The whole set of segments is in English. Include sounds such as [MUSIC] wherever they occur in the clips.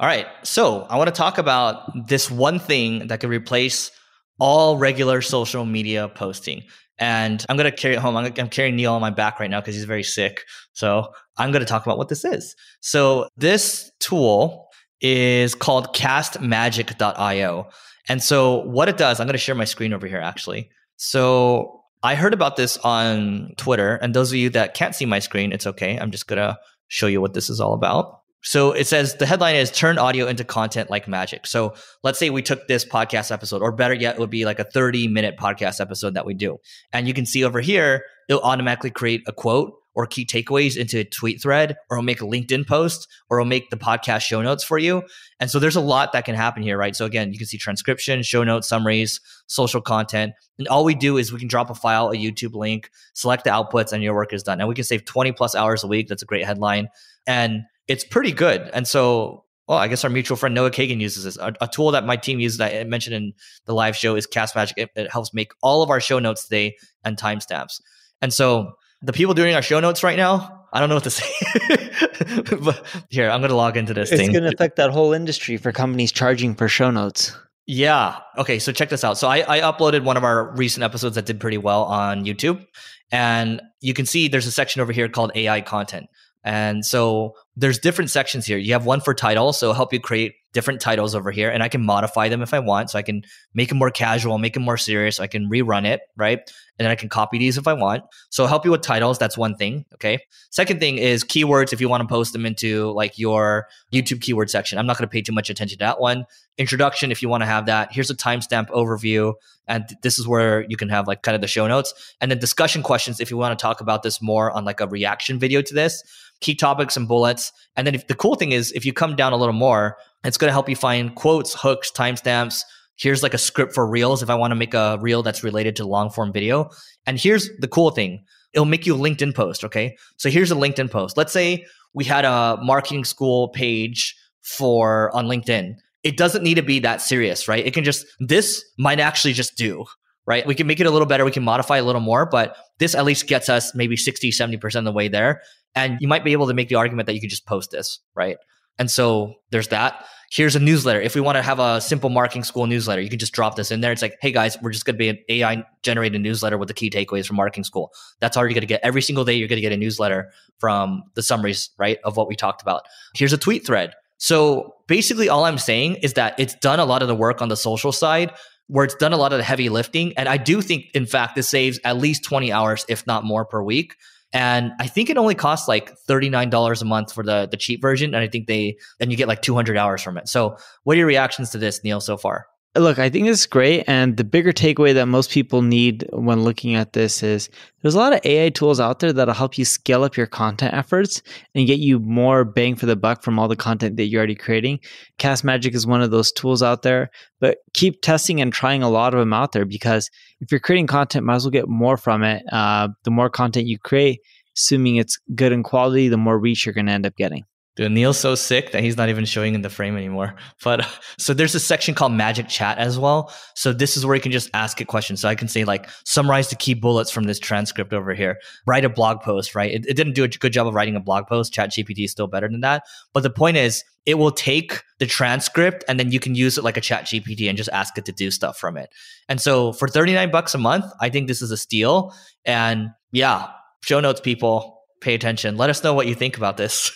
All right. So I want to talk about this one thing that could replace all regular social media posting. And I'm going to carry it home. I'm, I'm carrying Neil on my back right now because he's very sick. So I'm going to talk about what this is. So this tool is called castmagic.io. And so what it does, I'm going to share my screen over here actually. So I heard about this on Twitter. And those of you that can't see my screen, it's okay. I'm just going to show you what this is all about. So it says the headline is turn audio into content like magic. So let's say we took this podcast episode, or better yet, it would be like a 30 minute podcast episode that we do. And you can see over here, it'll automatically create a quote or key takeaways into a tweet thread, or it'll make a LinkedIn post, or it'll make the podcast show notes for you. And so there's a lot that can happen here, right? So again, you can see transcription, show notes, summaries, social content. And all we do is we can drop a file, a YouTube link, select the outputs, and your work is done. And we can save 20 plus hours a week. That's a great headline. And it's pretty good. And so, well, I guess our mutual friend Noah Kagan uses this. A, a tool that my team uses that I mentioned in the live show is Castmagic. It, it helps make all of our show notes today and timestamps. And so the people doing our show notes right now, I don't know what to [LAUGHS] say. but here, I'm going to log into this it's thing. going to affect that whole industry for companies charging for show notes. Yeah. Okay. So check this out. So I, I uploaded one of our recent episodes that did pretty well on YouTube. And you can see there's a section over here called AI content. And so there's different sections here. You have one for title, so help you create different titles over here, and I can modify them if I want. So I can make them more casual, make them more serious. I can rerun it, right? And then I can copy these if I want. So help you with titles. That's one thing. Okay. Second thing is keywords. If you want to post them into like your YouTube keyword section, I'm not going to pay too much attention to that one. Introduction, if you want to have that. Here's a timestamp overview, and this is where you can have like kind of the show notes, and then discussion questions if you want to talk about this more on like a reaction video to this key topics and bullets. And then if, the cool thing is, if you come down a little more, it's going to help you find quotes, hooks, timestamps. Here's like a script for reels if I want to make a reel that's related to long form video. And here's the cool thing it'll make you a LinkedIn post. Okay. So here's a LinkedIn post. Let's say we had a marketing school page for on LinkedIn. It doesn't need to be that serious, right? It can just, this might actually just do, right? We can make it a little better. We can modify a little more, but this at least gets us maybe 60, 70% of the way there. And you might be able to make the argument that you could just post this, right? And so there's that. Here's a newsletter. If we want to have a simple marketing school newsletter, you can just drop this in there. It's like, hey guys, we're just going to be an AI generated newsletter with the key takeaways from marketing school. That's all you're going to get. Every single day, you're going to get a newsletter from the summaries, right, of what we talked about. Here's a tweet thread. So basically, all I'm saying is that it's done a lot of the work on the social side where it's done a lot of the heavy lifting. And I do think, in fact, this saves at least 20 hours, if not more per week. And I think it only costs like $39 a month for the, the cheap version. And I think they, and you get like 200 hours from it. So what are your reactions to this, Neil, so far? Look, I think this is great. And the bigger takeaway that most people need when looking at this is there's a lot of AI tools out there that'll help you scale up your content efforts and get you more bang for the buck from all the content that you're already creating. Castmagic is one of those tools out there, but keep testing and trying a lot of them out there because if you're creating content, might as well get more from it. Uh, the more content you create, assuming it's good in quality, the more reach you're going to end up getting. Dude, Neil's so sick that he's not even showing in the frame anymore. But [LAUGHS] so there's a section called Magic Chat as well. So this is where you can just ask a question. So I can say like summarize the key bullets from this transcript over here. Write a blog post, right? It, it didn't do a good job of writing a blog post. ChatGPT is still better than that. But the point is, it will take the transcript and then you can use it like a ChatGPT and just ask it to do stuff from it. And so for 39 bucks a month, I think this is a steal. And yeah, show notes people pay attention. Let us know what you think about this.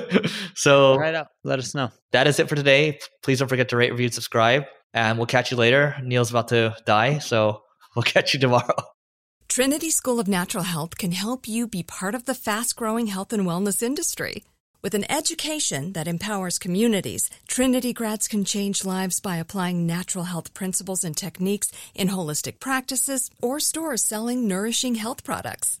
[LAUGHS] so, right up. Let us know. That is it for today. Please don't forget to rate, review, and subscribe. And we'll catch you later. Neil's about to die, so [LAUGHS] we'll catch you tomorrow. Trinity School of Natural Health can help you be part of the fast growing health and wellness industry. With an education that empowers communities, Trinity grads can change lives by applying natural health principles and techniques in holistic practices or stores selling nourishing health products